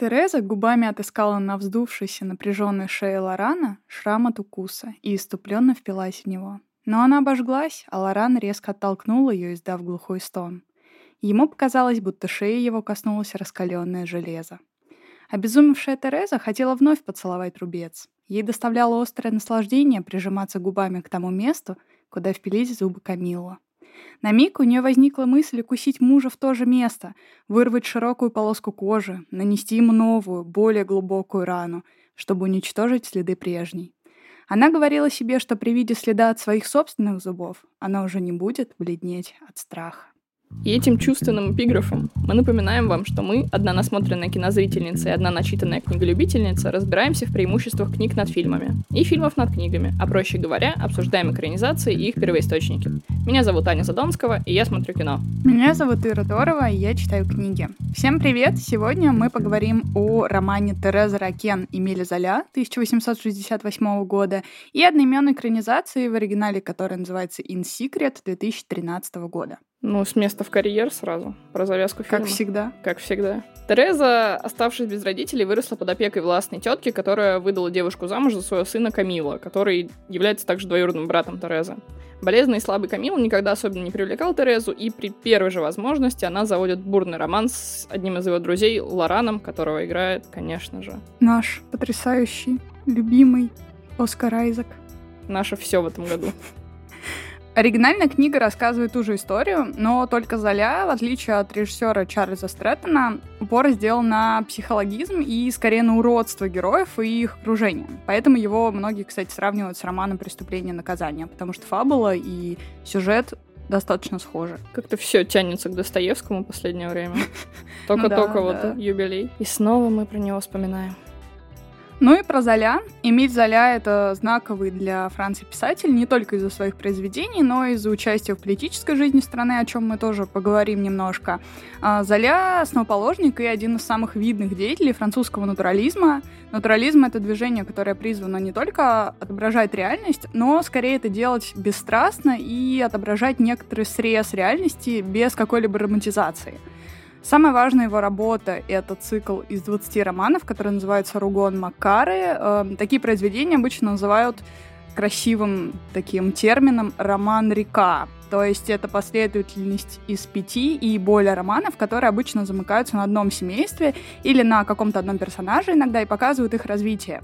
Тереза губами отыскала на вздувшейся напряженной шее Лорана шрам от укуса и иступленно впилась в него. Но она обожглась, а Лоран резко оттолкнул ее, издав глухой стон. Ему показалось, будто шея его коснулось раскаленное железо. Обезумевшая Тереза хотела вновь поцеловать рубец. Ей доставляло острое наслаждение прижиматься губами к тому месту, куда впились зубы Камилла. На миг у нее возникла мысль укусить мужа в то же место, вырвать широкую полоску кожи, нанести ему новую, более глубокую рану, чтобы уничтожить следы прежней. Она говорила себе, что при виде следа от своих собственных зубов она уже не будет бледнеть от страха. И этим чувственным эпиграфом мы напоминаем вам, что мы, одна насмотренная кинозрительница и одна начитанная книголюбительница, разбираемся в преимуществах книг над фильмами и фильмов над книгами, а проще говоря, обсуждаем экранизации и их первоисточники. Меня зовут Аня Задонского, и я смотрю кино. Меня зовут Ира Торова, и я читаю книги. Всем привет! Сегодня мы поговорим о романе Тереза Ракен Эмиля Золя 1868 года и одноименной экранизации в оригинале, которая называется In Secret 2013 года. Ну, с места в карьер сразу, про завязку фильма. Как всегда. Как всегда. Тереза, оставшись без родителей, выросла под опекой властной тетки, которая выдала девушку замуж за своего сына Камила, который является также двоюродным братом Терезы. Болезненный и слабый Камил никогда особенно не привлекал Терезу, и при первой же возможности она заводит бурный роман с одним из его друзей, Лораном, которого играет, конечно же... Наш потрясающий, любимый Оскар Айзек. Наше все в этом году. Оригинальная книга рассказывает ту же историю, но только Золя, в отличие от режиссера Чарльза Стрэттона, упор сделал на психологизм и скорее на уродство героев и их окружения. Поэтому его многие, кстати, сравнивают с романом «Преступление и наказание», потому что фабула и сюжет достаточно схожи. Как-то все тянется к Достоевскому в последнее время. Только-только вот юбилей. И снова мы про него вспоминаем. Ну и про Золя. Эмиль Золя — это знаковый для Франции писатель не только из-за своих произведений, но и из-за участия в политической жизни страны, о чем мы тоже поговорим немножко. А, Золя — основоположник и один из самых видных деятелей французского натурализма. Натурализм — это движение, которое призвано не только отображать реальность, но скорее это делать бесстрастно и отображать некоторый срез реальности без какой-либо романтизации. Самая важная его работа — это цикл из 20 романов, который называется «Ругон Макары». Эм, такие произведения обычно называют красивым таким термином «роман река». То есть это последовательность из пяти и более романов, которые обычно замыкаются на одном семействе или на каком-то одном персонаже иногда и показывают их развитие.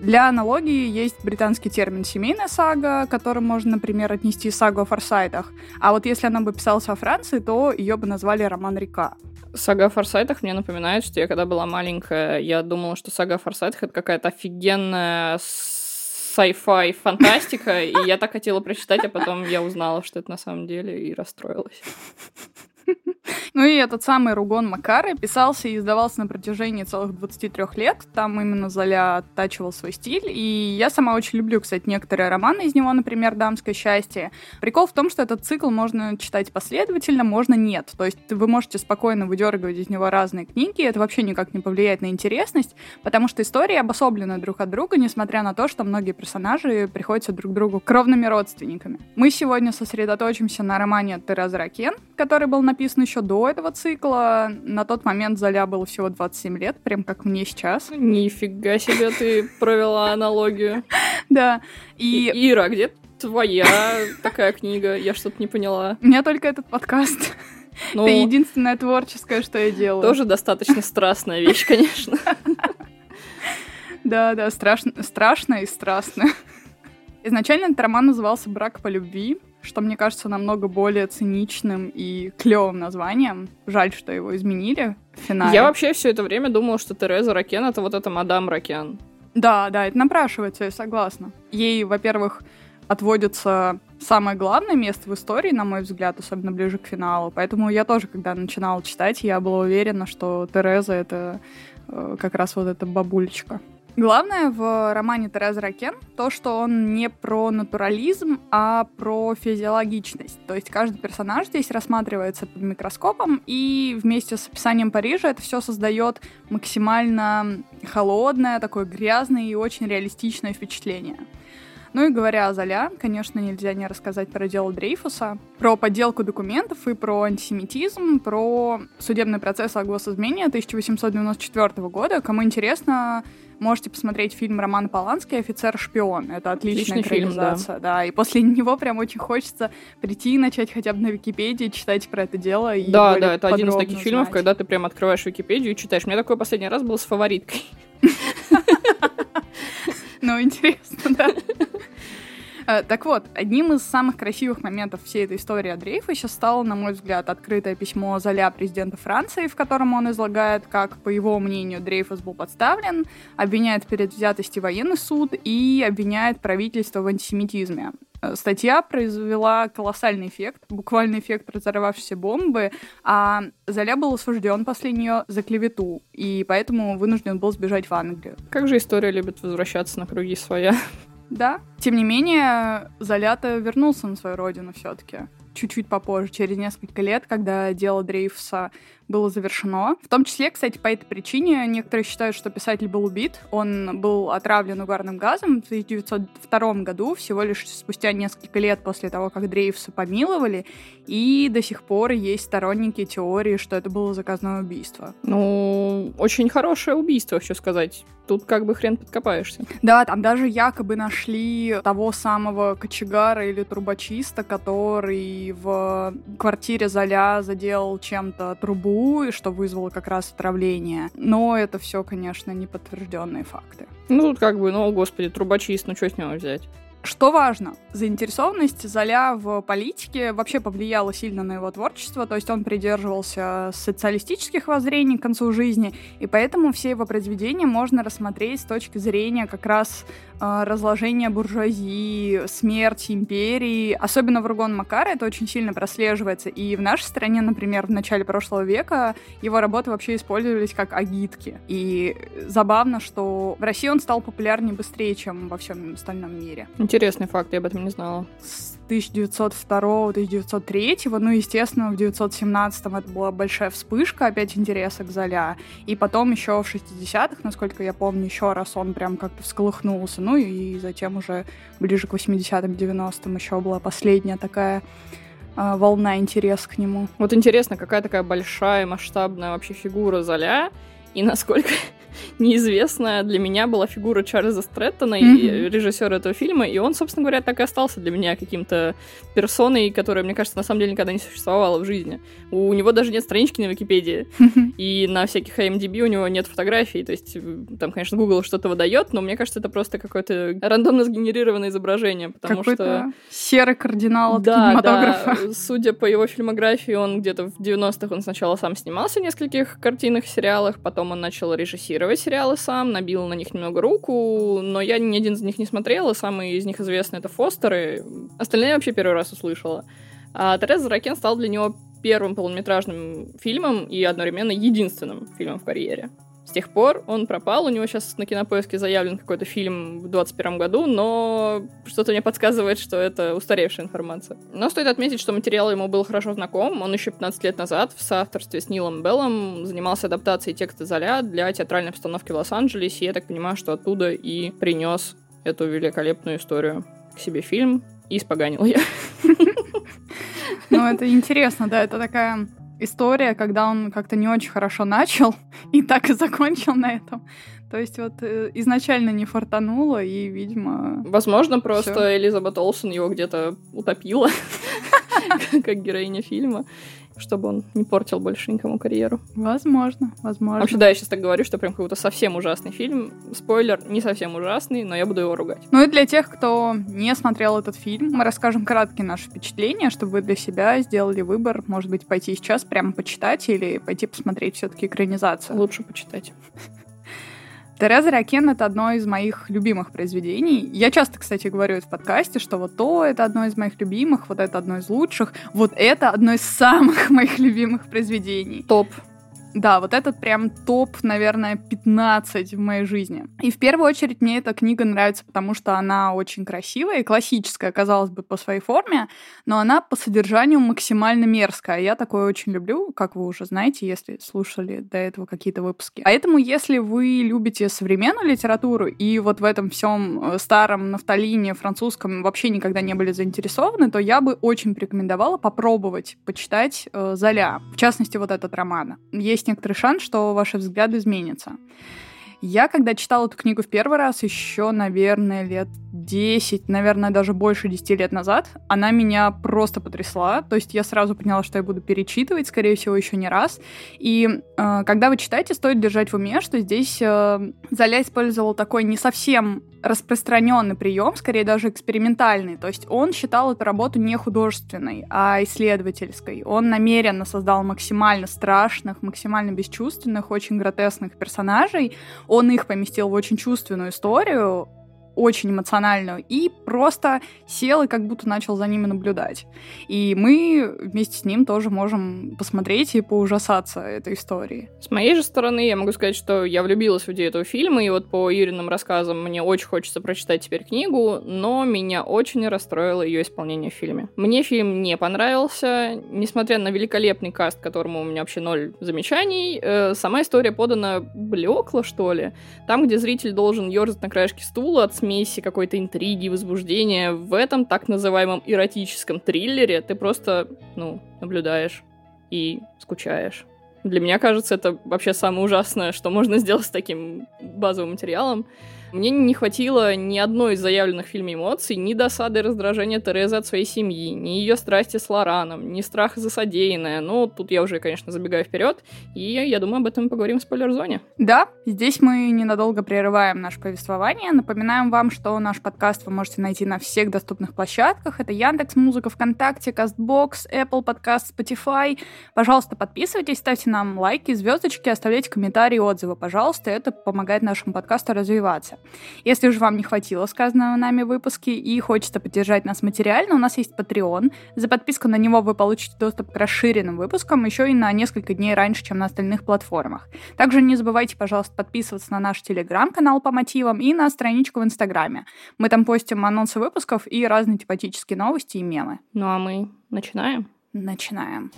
Для аналогии есть британский термин «семейная сага», которым можно, например, отнести сагу о Форсайтах. А вот если она бы писалась во Франции, то ее бы назвали «Роман река». Сага о Форсайтах мне напоминает, что я когда была маленькая, я думала, что сага о Форсайтах — это какая-то офигенная sci-fi фантастика, и я так хотела прочитать, а потом я узнала, что это на самом деле, и расстроилась. Ну и этот самый Ругон Макары писался и издавался на протяжении целых 23 лет. Там именно Золя оттачивал свой стиль. И я сама очень люблю, кстати, некоторые романы из него, например, «Дамское счастье». Прикол в том, что этот цикл можно читать последовательно, можно нет. То есть вы можете спокойно выдергивать из него разные книги, это вообще никак не повлияет на интересность, потому что истории обособлены друг от друга, несмотря на то, что многие персонажи приходятся друг другу кровными родственниками. Мы сегодня сосредоточимся на романе Тереза Ракен, который был написан еще до этого цикла. На тот момент Золя было всего 27 лет, прям как мне сейчас. Нифига себе ты провела аналогию. Да. И... Ира, где твоя такая книга? Я что-то не поняла. У меня только этот подкаст. Ну, Это единственное творческое, что я делаю. Тоже достаточно страстная вещь, конечно. Да, да, страшно, страшно и страстно. Изначально этот роман назывался «Брак по любви», что мне кажется намного более циничным и клевым названием. Жаль, что его изменили в финале. Я вообще все это время думала, что Тереза Ракен — это вот эта мадам Ракен. Да, да, это напрашивается, я согласна. Ей, во-первых, отводится самое главное место в истории, на мой взгляд, особенно ближе к финалу. Поэтому я тоже, когда начинала читать, я была уверена, что Тереза — это э, как раз вот эта бабулечка. Главное в романе Тереза Ракен то, что он не про натурализм, а про физиологичность. То есть каждый персонаж здесь рассматривается под микроскопом, и вместе с описанием Парижа это все создает максимально холодное, такое грязное и очень реалистичное впечатление. Ну и говоря о Золя, конечно, нельзя не рассказать про дело Дрейфуса, про подделку документов и про антисемитизм, про судебный процесс о госизмене 1894 года. Кому интересно, можете посмотреть фильм Романа Полански «Офицер-шпион». Это отличная Отличный фильм, экранизация, да. И после него прям очень хочется прийти и начать хотя бы на Википедии читать про это дело. И Да, да, это один из таких фильмов, знать. когда ты прям открываешь Википедию и читаешь. Мне такое последний раз было с фавориткой. Ну, интересно, да. Э, Так вот, одним из самых красивых моментов всей этой истории о Дрейфусе стало, на мой взгляд, открытое письмо Золя президента Франции, в котором он излагает, как, по его мнению, Дрейфус был подставлен, обвиняет в предвзятости военный суд и обвиняет правительство в антисемитизме. Э, Статья произвела колоссальный эффект, буквально эффект разорвавшейся бомбы, а Золя был осужден после нее за клевету, и поэтому вынужден был сбежать в Англию. Как же история любит возвращаться на круги своя. Да. Тем не менее, Золята вернулся на свою родину все-таки. Чуть-чуть попозже, через несколько лет, когда дело Дрейфуса было завершено. В том числе, кстати, по этой причине некоторые считают, что писатель был убит. Он был отравлен угарным газом в 1902 году, всего лишь спустя несколько лет после того, как Дрейфуса помиловали. И до сих пор есть сторонники теории, что это было заказное убийство. Ну, очень хорошее убийство, хочу сказать. Тут как бы хрен подкопаешься. Да, там даже якобы нашли того самого кочегара или трубочиста, который в квартире Золя заделал чем-то трубу, и что вызвало как раз отравление. Но это все, конечно, неподтвержденные факты. Ну, тут как бы, ну, господи, трубочист, ну что с него взять? Что важно, заинтересованность Золя в политике вообще повлияла сильно на его творчество, то есть он придерживался социалистических воззрений к концу жизни, и поэтому все его произведения можно рассмотреть с точки зрения как раз э, разложения буржуазии, смерти империи. Особенно в Ругон Макара это очень сильно прослеживается, и в нашей стране, например, в начале прошлого века его работы вообще использовались как агитки. И забавно, что в России он стал популярнее быстрее, чем во всем остальном мире Интересный факт, я об этом не знала. с 1902-1903, ну, естественно, в 1917 это была большая вспышка опять интереса к Золя, и потом еще в 60-х, насколько я помню, еще раз он прям как-то всколыхнулся, ну, и затем уже ближе к 80-м, 90-м еще была последняя такая а, волна интереса к нему. Вот интересно, какая такая большая, масштабная вообще фигура Золя, и насколько неизвестная для меня была фигура Чарльза Стрэттона, и Мгм. режиссера этого фильма, и он, собственно говоря, так и остался для меня каким-то персоной, которая, мне кажется, на самом деле никогда не существовала в жизни. У него даже нет странички на Википедии, и на всяких IMDb у него нет фотографий, то есть э, там, конечно, Google что-то выдает, но мне кажется, это просто какое-то рандомно сгенерированное изображение, потому что... Какой-то серый кардинал от Да, кинематографа. да. Судя по его фильмографии, он где-то в 90-х он сначала сам снимался в нескольких картинах, сериалах, потом он начал режиссировать сериалы сам, набил на них немного руку, но я ни один из них не смотрела, самый из них известный это Фостеры, остальные я вообще первый раз услышала. А Тереза Ракен стал для него первым полнометражным фильмом и одновременно единственным фильмом в карьере. С тех пор он пропал, у него сейчас на кинопоиске заявлен какой-то фильм в 2021 году, но что-то мне подсказывает, что это устаревшая информация. Но стоит отметить, что материал ему был хорошо знаком. Он еще 15 лет назад в соавторстве с Нилом Беллом занимался адаптацией текста Золя для театральной постановки в Лос-Анджелесе, я так понимаю, что оттуда и принес эту великолепную историю к себе фильм и испоганил я. Ну, это интересно, да, это такая история, когда он как-то не очень хорошо начал и так и закончил на этом. То есть вот э, изначально не фартануло, и, видимо... Возможно, просто Всё. Элизабет Олсен его где-то утопила, как героиня фильма, чтобы он не портил больше никому карьеру. Возможно, возможно. Вообще, да, я сейчас так говорю, что прям какой-то совсем ужасный фильм. Спойлер, не совсем ужасный, но я буду его ругать. Ну и для тех, кто не смотрел этот фильм, мы расскажем краткие наши впечатления, чтобы вы для себя сделали выбор, может быть, пойти сейчас прямо почитать или пойти посмотреть все-таки экранизацию. Лучше почитать. Тереза Ракен — это одно из моих любимых произведений. Я часто, кстати, говорю это в подкасте, что вот то — это одно из моих любимых, вот это одно из лучших, вот это одно из самых моих любимых произведений. Топ. Да, вот этот прям топ, наверное, 15 в моей жизни. И в первую очередь мне эта книга нравится, потому что она очень красивая и классическая, казалось бы, по своей форме, но она по содержанию максимально мерзкая. Я такое очень люблю, как вы уже знаете, если слушали до этого какие-то выпуски. Поэтому, если вы любите современную литературу и вот в этом всем э, старом нафталине французском вообще никогда не были заинтересованы, то я бы очень порекомендовала попробовать почитать э, Золя. В частности, вот этот роман. Есть некоторый шанс, что ваши взгляды изменятся. Я, когда читала эту книгу в первый раз, еще, наверное, лет 10, наверное, даже больше 10 лет назад, она меня просто потрясла. То есть я сразу поняла, что я буду перечитывать, скорее всего, еще не раз. И э, когда вы читаете, стоит держать в уме, что здесь э, Золя использовал такой не совсем распространенный прием, скорее даже экспериментальный. То есть он считал эту работу не художественной, а исследовательской. Он намеренно создал максимально страшных, максимально бесчувственных, очень гротесных персонажей. Он их поместил в очень чувственную историю, очень эмоциональную, и просто сел и как будто начал за ними наблюдать. И мы вместе с ним тоже можем посмотреть и поужасаться этой истории. С моей же стороны, я могу сказать, что я влюбилась в идею этого фильма, и вот по Ириным рассказам мне очень хочется прочитать теперь книгу, но меня очень расстроило ее исполнение в фильме. Мне фильм не понравился, несмотря на великолепный каст, которому у меня вообще ноль замечаний, э, сама история подана блекло, что ли. Там, где зритель должен ерзать на краешке стула от смеси какой-то интриги, возбуждения. В этом так называемом эротическом триллере ты просто, ну, наблюдаешь и скучаешь. Для меня кажется, это вообще самое ужасное, что можно сделать с таким базовым материалом. Мне не хватило ни одной из заявленных в фильме эмоций, ни досады и раздражения Терезы от своей семьи, ни ее страсти с Лораном, ни страха за содеянное. Ну, тут я уже, конечно, забегаю вперед, и я думаю, об этом поговорим в спойлер-зоне. Да, здесь мы ненадолго прерываем наше повествование. Напоминаем вам, что наш подкаст вы можете найти на всех доступных площадках. Это Яндекс Музыка, ВКонтакте, Castbox, Apple Podcast, Spotify. Пожалуйста, подписывайтесь, ставьте нам лайки, звездочки, оставляйте комментарии отзывы. Пожалуйста, это помогает нашему подкасту развиваться. Если же вам не хватило сказанного нами в выпуске и хочется поддержать нас материально, у нас есть Patreon. За подписку на него вы получите доступ к расширенным выпускам еще и на несколько дней раньше, чем на остальных платформах. Также не забывайте, пожалуйста, подписываться на наш телеграм-канал по мотивам и на страничку в Инстаграме. Мы там постим анонсы выпусков и разные тематические новости и мемы. Ну а мы начинаем? Начинаем.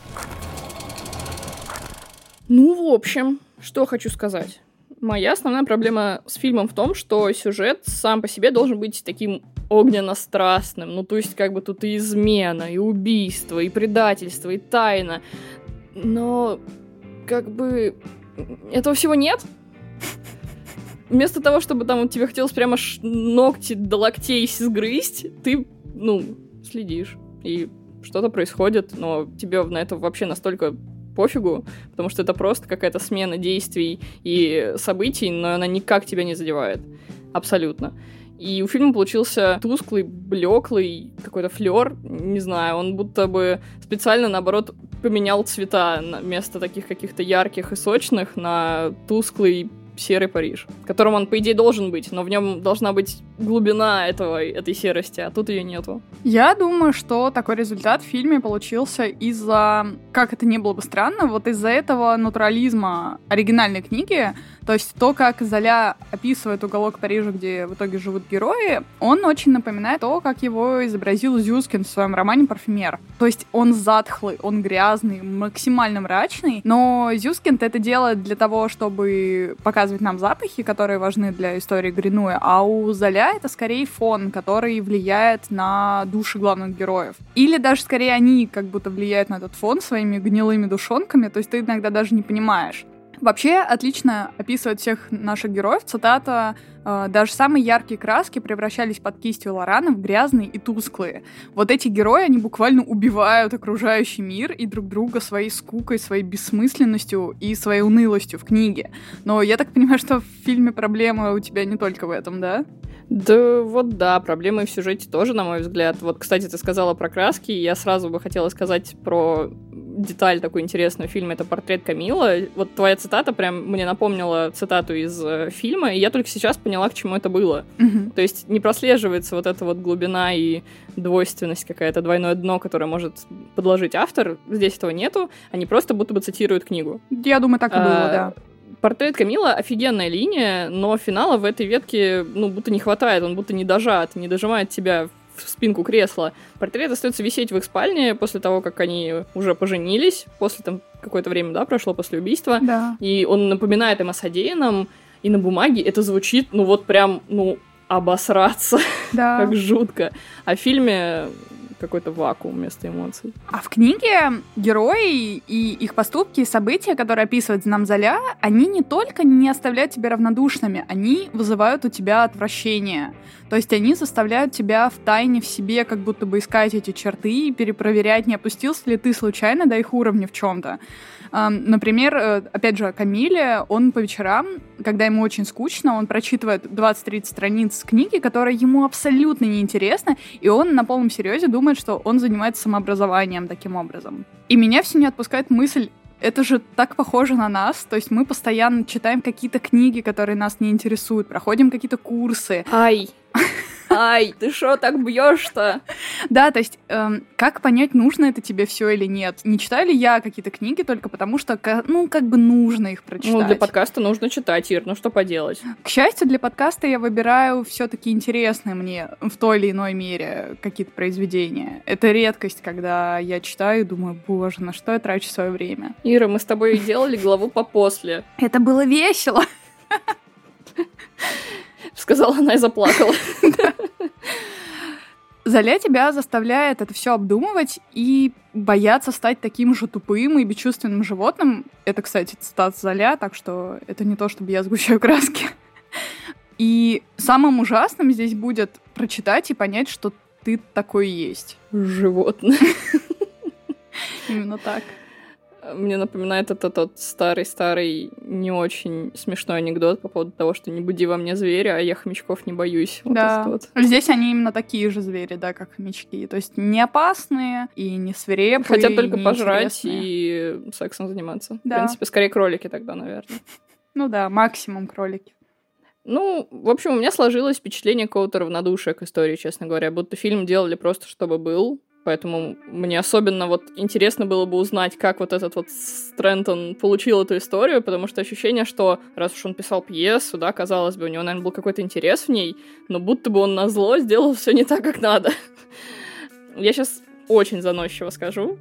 Ну, в общем, что хочу сказать. Моя основная проблема с фильмом в том, что сюжет сам по себе должен быть таким огненно-страстным. Ну, то есть, как бы тут и измена, и убийство, и предательство, и тайна. Но, как бы, этого всего нет. Вместо того, чтобы там тебе хотелось прямо ногти до локтей сгрызть, ты, ну, следишь. И что-то происходит, но тебе на это вообще настолько пофигу, потому что это просто какая-то смена действий и событий, но она никак тебя не задевает. Абсолютно. И у фильма получился тусклый, блеклый какой-то флер, не знаю, он будто бы специально, наоборот, поменял цвета вместо таких каких-то ярких и сочных на тусклый, серый Париж, которым он, по идее, должен быть, но в нем должна быть глубина этого, этой серости, а тут ее нету. Я думаю, что такой результат в фильме получился из-за, как это не было бы странно, вот из-за этого натурализма оригинальной книги, то есть то, как Золя описывает уголок Парижа, где в итоге живут герои, он очень напоминает то, как его изобразил Зюскин в своем романе «Парфюмер». То есть он затхлый, он грязный, максимально мрачный, но Зюскин это делает для того, чтобы показывать нам запахи, которые важны для истории Гринуя, а у Золя это скорее фон, который влияет на души главных героев. Или даже скорее они как будто влияют на этот фон своими гнилыми душонками, то есть ты иногда даже не понимаешь. Вообще отлично описывает всех наших героев цитата э, «Даже самые яркие краски превращались под кистью Лорана в грязные и тусклые. Вот эти герои, они буквально убивают окружающий мир и друг друга своей скукой, своей бессмысленностью и своей унылостью в книге. Но я так понимаю, что в фильме проблема у тебя не только в этом, да? Да вот да, проблемы в сюжете тоже, на мой взгляд. Вот, кстати, ты сказала про краски, я сразу бы хотела сказать про деталь такую интересную в фильме, это портрет Камила. Вот твоя цитата прям мне напомнила цитату из э, фильма, и я только сейчас поняла, к чему это было. То есть не прослеживается вот эта вот глубина и двойственность какая-то, двойное дно, которое может подложить автор. Здесь этого нету, они просто будто бы цитируют книгу. Я думаю, так и было, А, да. Портрет Камила офигенная линия, но финала в этой ветке, ну, будто не хватает, он будто не дожат, не дожимает тебя в спинку кресла. Портрет остается висеть в их спальне после того, как они уже поженились, после там какое-то время, да, прошло после убийства. Да. И он напоминает им о содеянном, и на бумаге это звучит, ну, вот прям, ну, обосраться, Да. как жутко. А в фильме какой-то вакуум вместо эмоций. А в книге герои и их поступки, события, которые описывает нам Золя, они не только не оставляют тебя равнодушными, они вызывают у тебя отвращение. То есть они заставляют тебя в тайне в себе как будто бы искать эти черты и перепроверять, не опустился ли ты случайно до их уровня в чем-то. Например, э, опять же, Камиле, он по вечерам, когда ему очень скучно, он прочитывает 20-30 страниц книги, которые ему абсолютно неинтересны, и он на полном серьезе думает, что он занимается самообразованием таким образом. И меня все не отпускает мысль, это же так похоже на нас, то есть мы постоянно читаем какие-то книги, которые нас не интересуют, проходим какие-то курсы. Ай! Ай, ты что так бьешь-то? Да, то есть эм, как понять, нужно это тебе все или нет? Не читаю ли я какие-то книги только потому, что, ну, как бы нужно их прочитать? Ну, для подкаста нужно читать, Ир, ну что поделать? К счастью, для подкаста я выбираю все-таки интересные мне в той или иной мере какие-то произведения. Это редкость, когда я читаю и думаю, боже, на что я трачу свое время. Ира, мы с тобой делали главу по после. Это было весело. Сказала она и заплакала. Золя тебя заставляет это все обдумывать и бояться стать таким же тупым и бесчувственным животным. Это, кстати, цитат Золя, так что это не то, чтобы я сгущаю краски. И самым ужасным здесь будет прочитать и понять, что ты такой есть. Животное. Именно так. Мне напоминает это тот старый-старый, не очень смешной анекдот по поводу того, что не буди во мне зверя, а я хомячков не боюсь. Вот да. вот. Здесь они именно такие же звери, да, как хомячки. То есть не опасные и не свирепые. Хотят только пожрать и сексом заниматься. Да. В принципе, скорее кролики тогда, наверное. Ну да, максимум кролики. Ну, в общем, у меня сложилось впечатление какого-то равнодушия к истории, честно говоря. Будто фильм делали просто, чтобы был. Поэтому мне особенно вот интересно было бы узнать, как вот этот вот Стрэнтон получил эту историю, потому что ощущение, что раз уж он писал пьесу, да, казалось бы, у него, наверное, был какой-то интерес в ней, но будто бы он на зло сделал все не так, как надо. Я сейчас очень заносчиво скажу,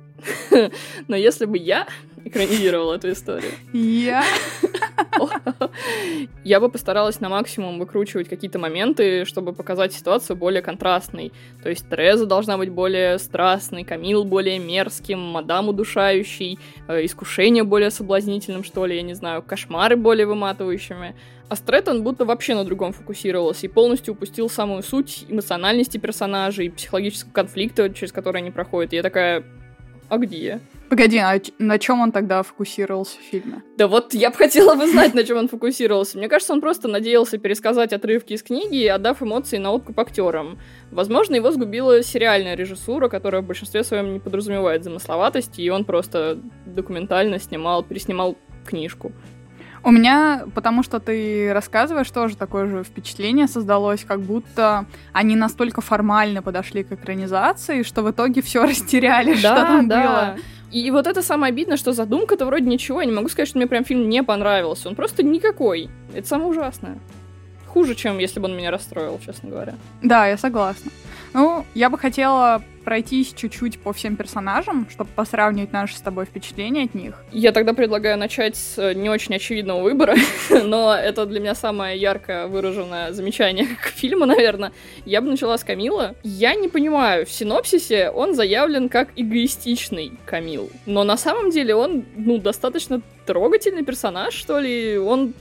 но если бы я экранизировала эту историю, Я... я бы постаралась на максимум выкручивать какие-то моменты, чтобы показать ситуацию более контрастной. То есть Тереза должна быть более страстной, Камил более мерзким, мадам удушающий, э, искушение более соблазнительным, что ли, я не знаю, кошмары более выматывающими. А Стрэттон будто вообще на другом фокусировался и полностью упустил самую суть эмоциональности персонажей, психологического конфликта, через который они проходят. И я такая, а где? Погоди, а на чем он тогда фокусировался в фильме? Да вот я бы хотела бы знать, на чем он фокусировался. Мне кажется, он просто надеялся пересказать отрывки из книги, отдав эмоции на откуп актерам. Возможно, его сгубила сериальная режиссура, которая в большинстве своем не подразумевает замысловатости, и он просто документально снимал, переснимал книжку. У меня, потому что ты рассказываешь, тоже такое же впечатление создалось, как будто они настолько формально подошли к экранизации, что в итоге все растеряли, что там было. И вот это самое обидное, что задумка-то вроде ничего. Я не могу сказать, что мне прям фильм не понравился. Он просто никакой. Это самое ужасное. Хуже, чем если бы он меня расстроил, честно говоря. Да, я согласна. Ну, я бы хотела пройтись чуть-чуть по всем персонажам, чтобы посравнивать наши с тобой впечатления от них. Я тогда предлагаю начать с э, не очень очевидного выбора, но это для меня самое ярко выраженное замечание к фильму, наверное. Я бы начала с Камила. Я не понимаю, в синопсисе он заявлен как эгоистичный Камил, но на самом деле он, ну, достаточно трогательный персонаж, что ли. Он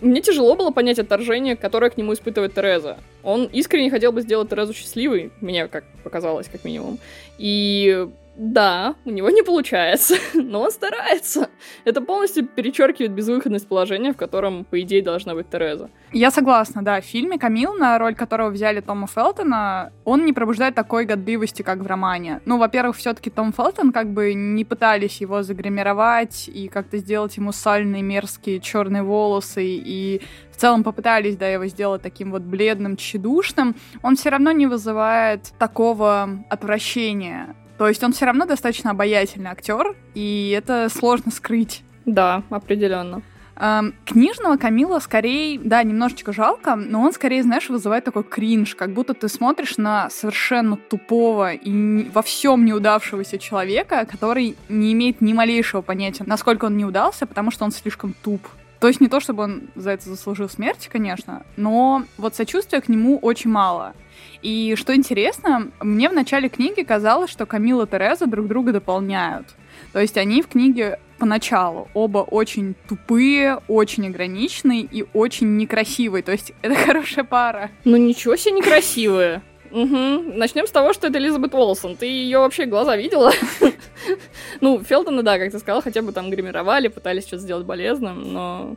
мне тяжело было понять отторжение, которое к нему испытывает Тереза. Он искренне хотел бы сделать Терезу счастливой, мне как показалось, как минимум. И да, у него не получается, но он старается. Это полностью перечеркивает безвыходность положения, в котором, по идее, должна быть Тереза. Я согласна, да. В фильме Камил, на роль которого взяли Тома Фелтона, он не пробуждает такой годливости, как в романе. Ну, во-первых, все-таки Том Фелтон как бы не пытались его загримировать и как-то сделать ему сальные, мерзкие черные волосы и в целом попытались, да, его сделать таким вот бледным, тщедушным, он все равно не вызывает такого отвращения. То есть он все равно достаточно обаятельный актер, и это сложно скрыть. Да, определенно. Эм, книжного Камила скорее, да, немножечко жалко, но он скорее, знаешь, вызывает такой кринж, как будто ты смотришь на совершенно тупого и во всем неудавшегося человека, который не имеет ни малейшего понятия, насколько он не удался, потому что он слишком туп. То есть не то, чтобы он за это заслужил смерти, конечно, но вот сочувствия к нему очень мало. И что интересно, мне в начале книги казалось, что Камила и Тереза друг друга дополняют. То есть они в книге поначалу оба очень тупые, очень ограниченные и очень некрасивые. То есть это хорошая пара. Ну ничего себе некрасивые. Угу. Начнем с того, что это Элизабет Уолсон. Ты ее вообще глаза видела? ну, Фелтона, да, как ты сказал, хотя бы там гримировали, пытались что-то сделать болезным, но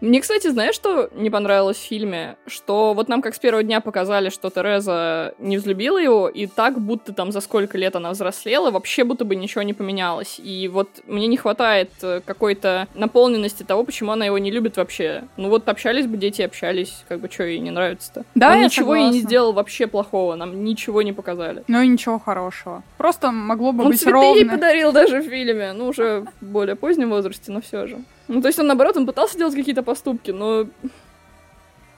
мне, кстати, знаешь, что не понравилось в фильме? Что вот нам как с первого дня показали, что Тереза не взлюбила его, и так, будто там за сколько лет она взрослела, вообще будто бы ничего не поменялось. И вот мне не хватает э, какой-то наполненности того, почему она его не любит вообще. Ну вот общались бы дети, общались, как бы что ей не нравится-то. Да, Он я ничего согласна. ей не сделал вообще плохого, нам ничего не показали. Ну и ничего хорошего. Просто могло бы Он быть цветы ровно. ей подарил даже в фильме, ну уже в более позднем возрасте, но все же. Ну, то есть он, наоборот, он пытался делать какие-то поступки, но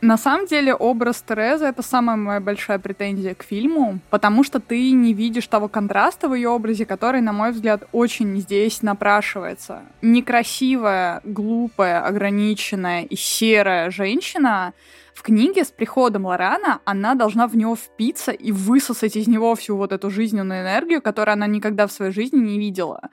На самом деле образ Терезы — это самая моя большая претензия к фильму, потому что ты не видишь того контраста в ее образе, который, на мой взгляд, очень здесь напрашивается. Некрасивая, глупая, ограниченная и серая женщина в книге с приходом Лорана она должна в него впиться и высосать из него всю вот эту жизненную энергию, которую она никогда в своей жизни не видела.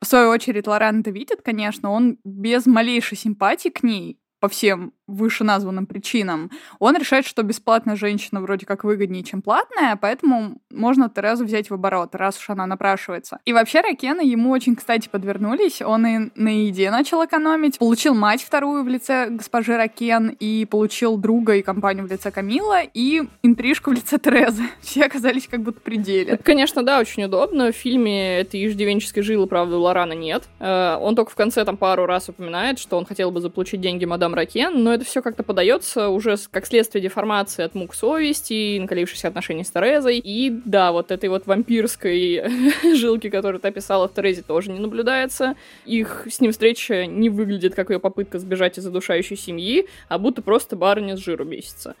В свою очередь, Лоран это видит, конечно, он без малейшей симпатии к ней по всем вышеназванным причинам, он решает, что бесплатная женщина вроде как выгоднее, чем платная, поэтому можно Терезу взять в оборот, раз уж она напрашивается. И вообще Ракена ему очень, кстати, подвернулись. Он и на еде начал экономить, получил мать вторую в лице госпожи Ракен, и получил друга и компанию в лице Камила, и интрижку в лице Терезы. Все оказались как будто в пределе. Это, конечно, да, очень удобно. В фильме этой иждивенческой жилы, правда, у Лорана нет. Э, Он только в конце там пару раз упоминает, что он хотел бы заполучить деньги мадам Ракен, но это все как-то подается уже как следствие деформации от мук совести, накалившихся отношений с Терезой. И да, вот этой вот вампирской жилки, которую ты описала в Терезе, тоже не наблюдается. Их с ним встреча не выглядит как ее попытка сбежать из задушающей семьи, а будто просто барыня с жиру бесится.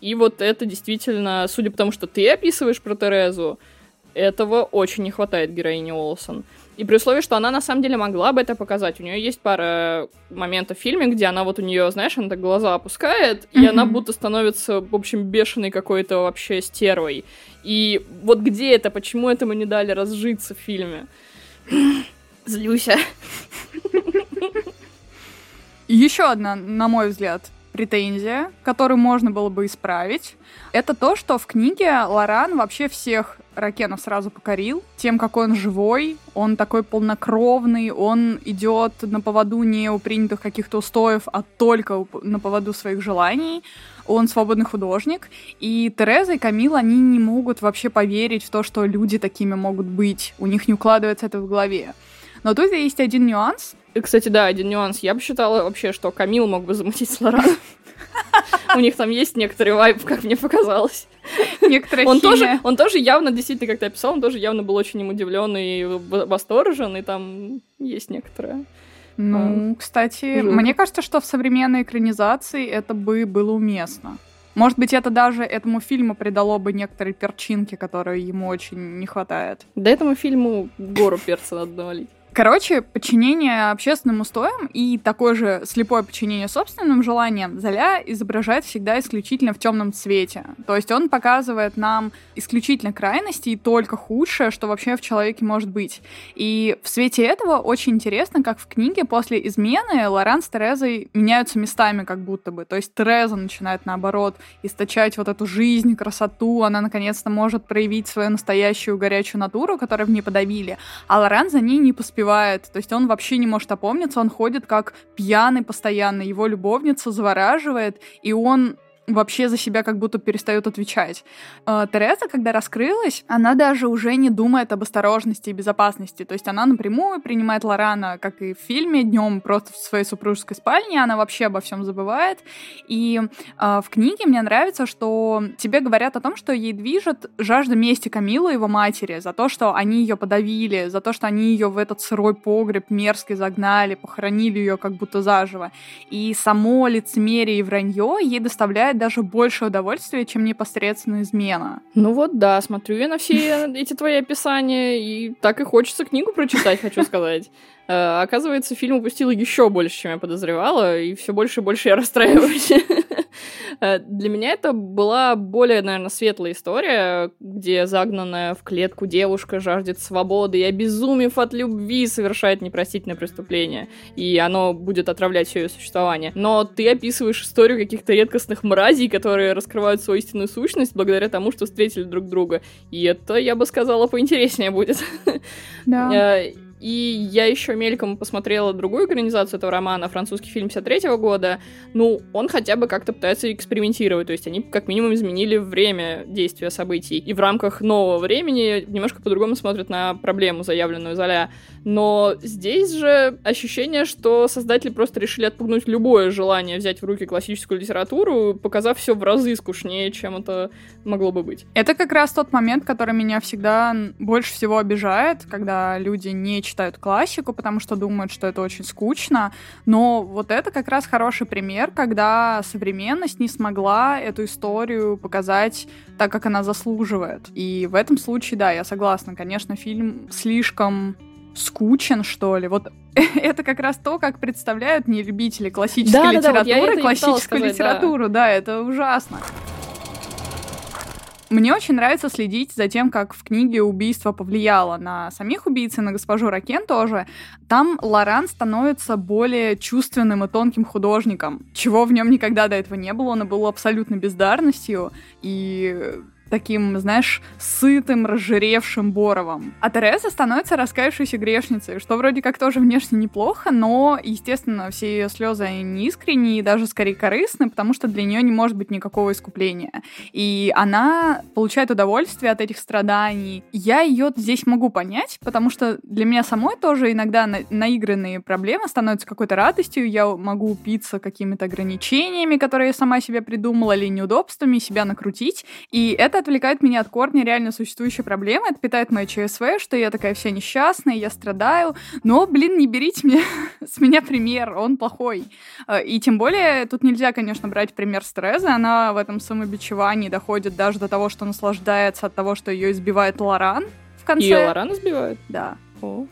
И вот это действительно, судя по тому, что ты описываешь про Терезу, этого очень не хватает героине Олсон. И при условии, что она на самом деле могла бы это показать. У нее есть пара моментов в фильме, где она вот у нее, знаешь, она так глаза опускает, и Мгм. она будто становится, в общем, бешеной какой-то вообще стервой. И вот где это, почему этому не дали разжиться в фильме? Злюся. Еще одна, на мой взгляд, претензия, которую можно было бы исправить, это то, что в книге Лоран вообще всех Ракенов сразу покорил тем, какой он живой, он такой полнокровный, он идет на поводу не у принятых каких-то устоев, а только на поводу своих желаний. Он свободный художник, и Тереза и Камила, они не могут вообще поверить в то, что люди такими могут быть. У них не укладывается это в голове. Но тут есть один нюанс, Кстати, да, один нюанс. Я бы считала вообще, что Камил мог бы замутить с Лораном. У них там есть некоторый вайб, как мне показалось. некоторая Он тоже, он тоже явно, действительно, как ты описал, он тоже явно был очень им удивлен и восторжен, и там есть некоторое. Ну, кстати, жилка. мне кажется, что в современной экранизации это бы было уместно. Может быть, это даже этому фильму придало бы некоторые перчинки, которые ему очень не хватает. Да этому фильму гору перца надо навалить. Короче, подчинение общественным устоям и такое же слепое подчинение собственным желаниям Золя изображает всегда исключительно в темном цвете. То есть он показывает нам исключительно крайности и только худшее, что вообще в человеке может быть. И в свете этого очень интересно, как в книге после измены Лоран с Терезой меняются местами как будто бы. То есть Тереза начинает, наоборот, источать вот эту жизнь, красоту, она наконец-то может проявить свою настоящую горячую натуру, которую в ней подавили, а Лоран за ней не поспевает успевает. То есть он вообще не может опомниться, он ходит как пьяный постоянно, его любовница завораживает, и он вообще за себя как будто перестает отвечать. Э, Тереза, когда раскрылась, она даже уже не думает об осторожности и безопасности. То есть она напрямую принимает Лорана, как и в фильме, днем просто в своей супружеской спальне, она вообще обо всем забывает. И э, в книге мне нравится, что тебе говорят о том, что ей движет жажда мести Камилы, его матери, за то, что они ее подавили, за то, что они ее в этот сырой погреб мерзкий загнали, похоронили ее как будто заживо. И само лицемерие и вранье ей доставляет доставляет даже больше удовольствия, чем непосредственно измена. Ну вот да, смотрю я на все эти твои описания, и так и хочется книгу прочитать, хочу сказать. Э, оказывается, фильм упустил еще больше, чем я подозревала, и все больше и больше я расстраиваюсь. Э, для меня это была более, наверное, светлая история, где загнанная в клетку девушка жаждет свободы и, обезумев от любви, совершает непростительное преступление. И оно будет отравлять все ее существование. Но ты описываешь историю каких-то редкостных мразей, которые раскрывают свою истинную сущность благодаря тому, что встретили друг друга. И это, я бы сказала, поинтереснее будет. Да. И я еще мельком посмотрела другую экранизацию этого романа, французский фильм 53 -го года. Ну, он хотя бы как-то пытается экспериментировать. То есть они как минимум изменили время действия событий. И в рамках нового времени немножко по-другому смотрят на проблему, заявленную Золя. Но здесь же ощущение, что создатели просто решили отпугнуть любое желание взять в руки классическую литературу, показав все в разы скучнее, чем это могло бы быть. Это как раз тот момент, который меня всегда больше всего обижает, когда люди не читают классику, потому что думают, что это очень скучно. Но вот это как раз хороший пример, когда современность не смогла эту историю показать так, как она заслуживает. И в этом случае, да, я согласна. Конечно, фильм слишком скучен, что ли. Вот это как раз то, как представляют не любители классической да, литературы, да, да, вот классическую сказать, литературу. Да. да, это ужасно. Мне очень нравится следить за тем, как в книге убийство повлияло на самих убийц и на госпожу Ракен тоже. Там Лоран становится более чувственным и тонким художником, чего в нем никогда до этого не было. Он был абсолютно бездарностью, и таким, знаешь, сытым, разжиревшим Боровым. А Тереза становится раскаявшейся грешницей, что вроде как тоже внешне неплохо, но, естественно, все ее слезы не искренние и даже скорее корыстны, потому что для нее не может быть никакого искупления. И она получает удовольствие от этих страданий. Я ее здесь могу понять, потому что для меня самой тоже иногда на наигранные проблемы становятся какой-то радостью. Я могу упиться какими-то ограничениями, которые я сама себе придумала, или неудобствами, себя накрутить. И это отвлекает меня от корня реально существующей проблемы, это питает мое ЧСВ, что я такая вся несчастная, я страдаю, но, блин, не берите мне, с меня пример, он плохой. Э, и тем более тут нельзя, конечно, брать пример стресса, она в этом самобичевании доходит даже до того, что наслаждается от того, что ее избивает Лоран в конце. Ее Лоран избивает? Да. О.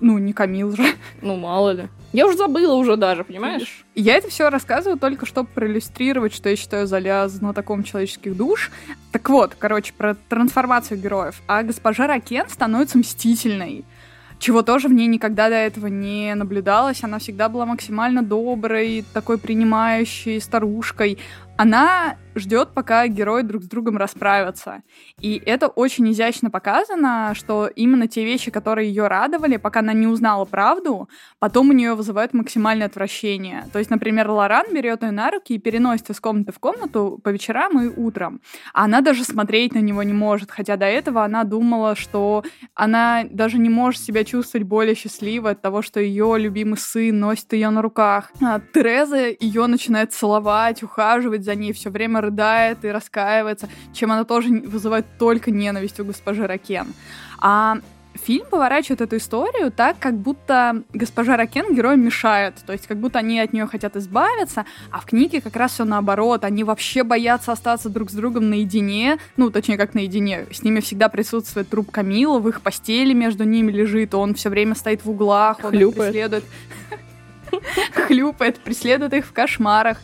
Ну, не Камил же. Ну, мало ли. Я уже забыла уже даже, понимаешь? Я это все рассказываю только чтобы проиллюстрировать, что я считаю Золя знатоком человеческих душ. Так вот, короче, про трансформацию героев. А госпожа Ракен становится мстительной чего тоже в ней никогда до этого не наблюдалось. Она всегда была максимально доброй, такой принимающей старушкой. Она ждет, пока герои друг с другом расправятся. И это очень изящно показано, что именно те вещи, которые ее радовали, пока она не узнала правду, потом у нее вызывают максимальное отвращение. То есть, например, Лоран берет ее на руки и переносит из комнаты в комнату по вечерам и утром. А она даже смотреть на него не может, хотя до этого она думала, что она даже не может себя чувствовать более счастливой от того, что ее любимый сын носит ее на руках. А Тереза ее начинает целовать, ухаживать за ней, все время рыдает и раскаивается, чем она тоже вызывает только ненависть у госпожи Ракен. А фильм поворачивает эту историю так, как будто госпожа Ракен героям мешает, то есть как будто они от нее хотят избавиться, а в книге как раз все наоборот, они вообще боятся остаться друг с другом наедине, ну, точнее, как наедине, с ними всегда присутствует труп Камила, в их постели между ними лежит, он все время стоит в углах, он их преследует. Хлюпает, преследует их в кошмарах.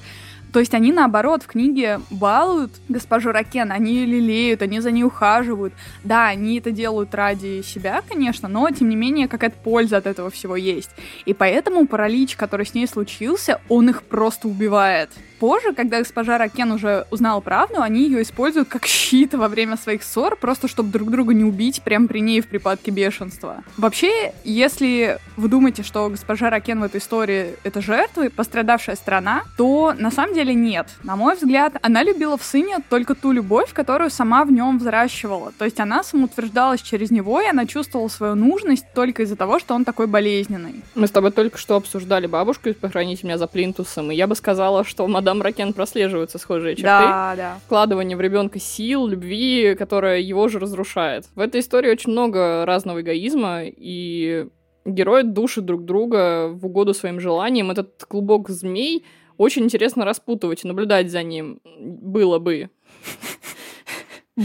То есть они, наоборот, в книге балуют госпожу Ракен, они лелеют, они за ней ухаживают. Да, они это делают ради себя, конечно, но, тем не менее, какая-то польза от этого всего есть. И поэтому паралич, который с ней случился, он их просто убивает позже, когда госпожа Ракен уже узнала правду, они ее используют как щит во время своих ссор, просто чтобы друг друга не убить прямо при ней в припадке бешенства. Вообще, если вы думаете, что госпожа Ракен в этой истории это жертвы, пострадавшая страна, то на самом деле нет. На мой взгляд, она любила в сыне только ту любовь, которую сама в нем взращивала. То есть она самоутверждалась через него, и она чувствовала свою нужность только из-за того, что он такой болезненный. Мы с тобой только что обсуждали бабушку из «Похороните меня за плинтусом», и я бы сказала, что мадам мадам Ракен прослеживаются схожие черты. Да, да. Вкладывание в ребенка сил, любви, которая его же разрушает. В этой истории очень много разного эгоизма, и герои душат друг друга в угоду своим желаниям. Этот клубок змей очень интересно распутывать и наблюдать за ним было бы.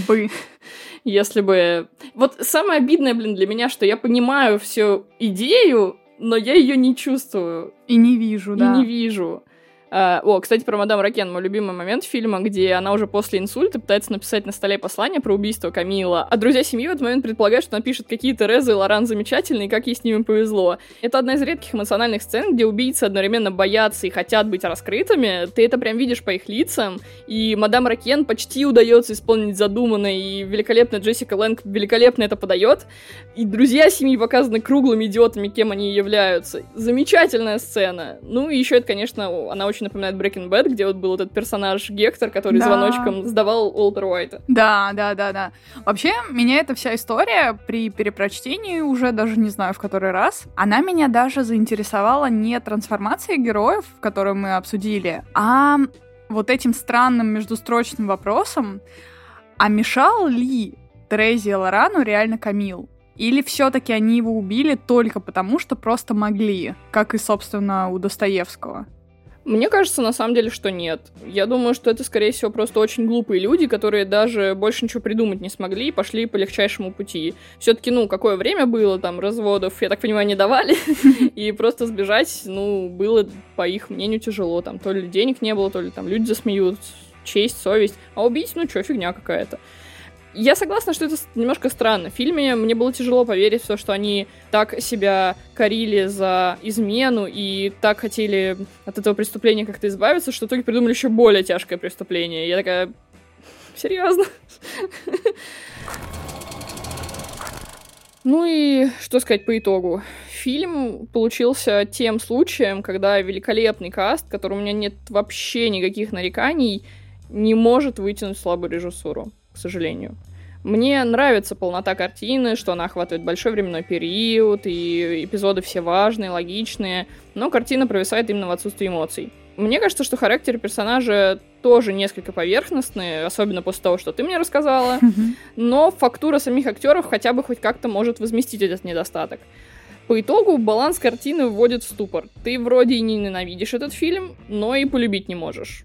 Бы. Если бы... Вот самое обидное, блин, для меня, что я понимаю всю идею, но я ее не чувствую. И не вижу, и да. И не вижу. Uh, о, кстати, про мадам Ракен, мой любимый момент фильма, где она уже после инсульта пытается написать на столе послание про убийство Камила, а друзья семьи в этот момент предполагают, что напишет какие-то Резы и Лоран замечательные, как ей с ними повезло. Это одна из редких эмоциональных сцен, где убийцы одновременно боятся и хотят быть раскрытыми, ты это прям видишь по их лицам, и мадам Ракен почти удается исполнить задуманное, и великолепная Джессика Лэнг великолепно это подает, и друзья семьи показаны круглыми идиотами, кем они являются. Замечательная сцена. Ну и еще это, конечно, она очень очень напоминает Breaking Bad, где вот был этот персонаж Гектор, который да. звоночком сдавал Уолтера Уайта. Да, да, да, да. Вообще, меня эта вся история при перепрочтении уже даже не знаю в который раз, она меня даже заинтересовала не трансформацией героев, которую мы обсудили, а вот этим странным междустрочным вопросом, а мешал ли Терези Лорану реально Камил? Или все-таки они его убили только потому, что просто могли, как и, собственно, у Достоевского? Мне кажется, на самом деле, что нет. Я думаю, что это, скорее всего, просто очень глупые люди, которые даже больше ничего придумать не смогли и пошли по легчайшему пути. Все-таки, ну, какое время было, там, разводов, я так понимаю, не давали, и просто сбежать, ну, было, по их мнению, тяжело. Там, то ли денег не было, то ли там люди засмеют, честь, совесть. А убить, ну, что, фигня какая-то. Я согласна, что это немножко странно. В фильме мне было тяжело поверить в то, что они так себя корили за измену и так хотели от этого преступления как-то избавиться, что в итоге придумали еще более тяжкое преступление. Я такая... Серьезно? Ну и что сказать по итогу? Фильм получился тем случаем, когда великолепный каст, который у меня нет вообще никаких нареканий, не может вытянуть слабую режиссуру к сожалению. Мне нравится полнота картины, что она охватывает большой временной период, и эпизоды все важные, логичные, но картина провисает именно в отсутствии эмоций. Мне кажется, что характеры персонажа тоже несколько поверхностные, особенно после того, что ты мне рассказала, но фактура самих актеров хотя бы хоть как-то может возместить этот недостаток. По итогу баланс картины вводит в ступор. Ты вроде и не ненавидишь этот фильм, но и полюбить не можешь.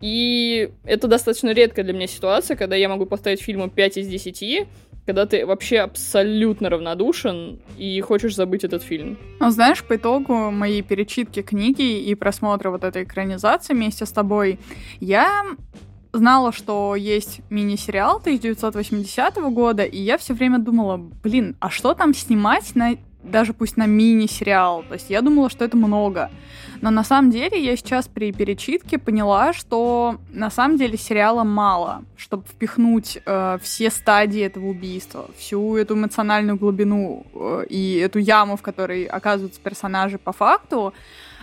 И это достаточно редкая для меня ситуация, когда я могу поставить фильму 5 из 10, когда ты вообще абсолютно равнодушен и хочешь забыть этот фильм. Ну, знаешь, по итогу моей перечитки книги и просмотра вот этой экранизации вместе с тобой, я знала, что есть мини-сериал 1980 года, и я все время думала, блин, а что там снимать на даже пусть на мини-сериал. То есть я думала, что это много. Но на самом деле я сейчас при перечитке поняла, что на самом деле сериала мало, чтобы впихнуть э, все стадии этого убийства, всю эту эмоциональную глубину э, и эту яму, в которой оказываются персонажи по факту.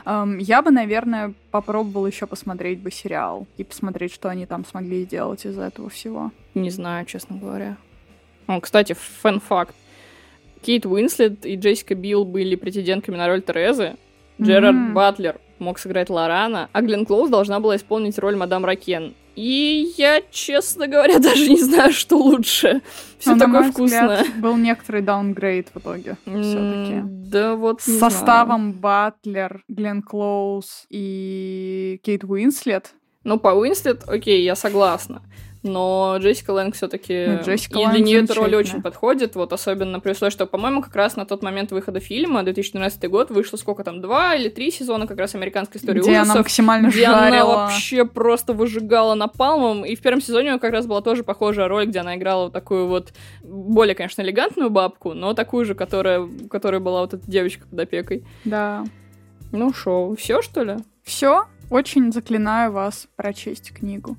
Э, я бы, наверное, попробовала еще посмотреть бы сериал и посмотреть, что они там смогли сделать из этого всего. Не знаю, честно говоря. О, кстати, fun fact. Кейт Уинслет и Джессика Бил были претендентками на роль Терезы. Джерард mm-hmm. Батлер мог сыграть Лорана, а Глен Клоуз должна была исполнить роль мадам Ракен. И я, честно говоря, даже не знаю, что лучше. Все Но, такое на мой вкусное. взгляд, был некоторый даунгрейд в итоге все-таки. М, Да вот С не знаю. составом Батлер, Глен Клоуз и Кейт Уинслет. Ну, по Уинслет, окей, я согласна. Но Джессика Лэнг все-таки Ну, Джессика и для нее эта роль очень подходит, вот особенно при условии, что, по-моему, как раз на тот момент выхода фильма, 2013 год, вышло сколько там, два или три сезона как раз американской истории где она ужасов, максимально где она жарила. вообще просто выжигала напалмом. И в первом сезоне у нее как раз была тоже похожая роль, где она играла вот такую вот, более, конечно, элегантную бабку, но такую же, которая, у которой была вот эта девочка под опекой. Да. Ну шо, все что ли? Все, очень заклинаю вас прочесть книгу.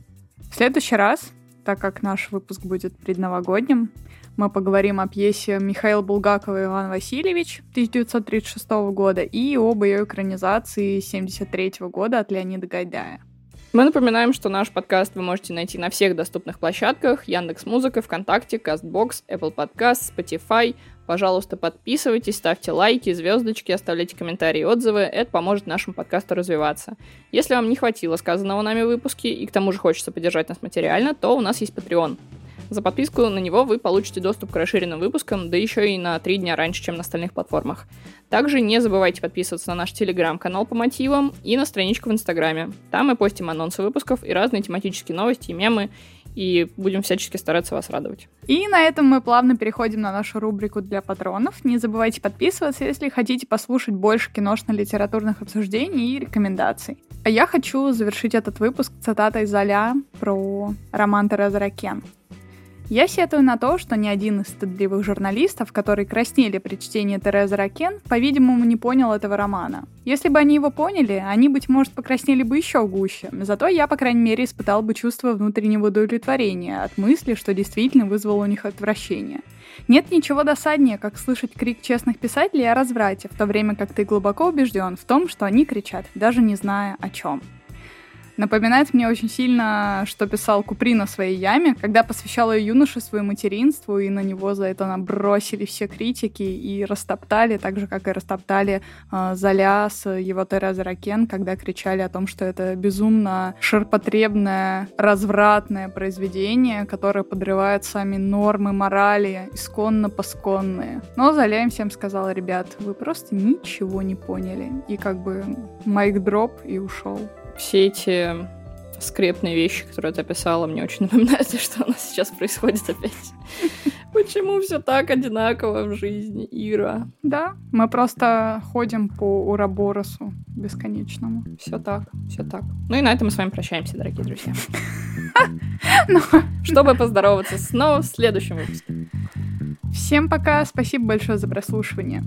В следующий раз, так как наш выпуск будет предновогодним, мы поговорим о пьесе Михаила Булгакова и Иван Васильевич 1936 года и об ее экранизации 1973 года от Леонида Гайдая. Мы напоминаем, что наш подкаст вы можете найти на всех доступных площадках Яндекс Музыка, ВКонтакте, Кастбокс, Apple Podcast, Spotify. Пожалуйста, подписывайтесь, ставьте лайки, звездочки, оставляйте комментарии отзывы. Это поможет нашему подкасту развиваться. Если вам не хватило сказанного нами в выпуске и к тому же хочется поддержать нас материально, то у нас есть Patreon. За подписку на него вы получите доступ к расширенным выпускам, да еще и на три дня раньше, чем на остальных платформах. Также не забывайте подписываться на наш телеграм-канал по мотивам и на страничку в Инстаграме. Там мы постим анонсы выпусков и разные тематические новости и мемы, и будем всячески стараться вас радовать. И на этом мы плавно переходим на нашу рубрику для патронов. Не забывайте подписываться, если хотите послушать больше киношно-литературных обсуждений и рекомендаций. А я хочу завершить этот выпуск цитатой Золя про роман Тереза Ракен. Я сетую на то, что ни один из стыдливых журналистов, которые краснели при чтении Терезы Ракен, по-видимому, не понял этого романа. Если бы они его поняли, они, быть может, покраснели бы еще гуще. Зато я, по крайней мере, испытал бы чувство внутреннего удовлетворения от мысли, что действительно вызвало у них отвращение. Нет ничего досаднее, как слышать крик честных писателей о разврате, в то время как ты глубоко убежден в том, что они кричат, даже не зная о чем. Напоминает мне очень сильно, что писал Куприн о своей яме, когда посвящал ее юношеству и материнству, и на него за это набросили все критики и растоптали, так же, как и растоптали э, Золя с его Тереза Ракен, когда кричали о том, что это безумно ширпотребное, развратное произведение, которое подрывает сами нормы морали, исконно-посконные. Но Золя им всем сказала, ребят, вы просто ничего не поняли. И как бы майк дроп и ушел. Все эти скрепные вещи, которые ты описала, мне очень напоминают, что у нас сейчас происходит опять. Почему все так одинаково в жизни, Ира? Да, мы просто ходим по Ураборосу бесконечному. Все так, все так. Ну и на этом мы с вами прощаемся, дорогие друзья. Ну, Чтобы поздороваться снова в следующем выпуске. Всем пока, спасибо большое за прослушивание.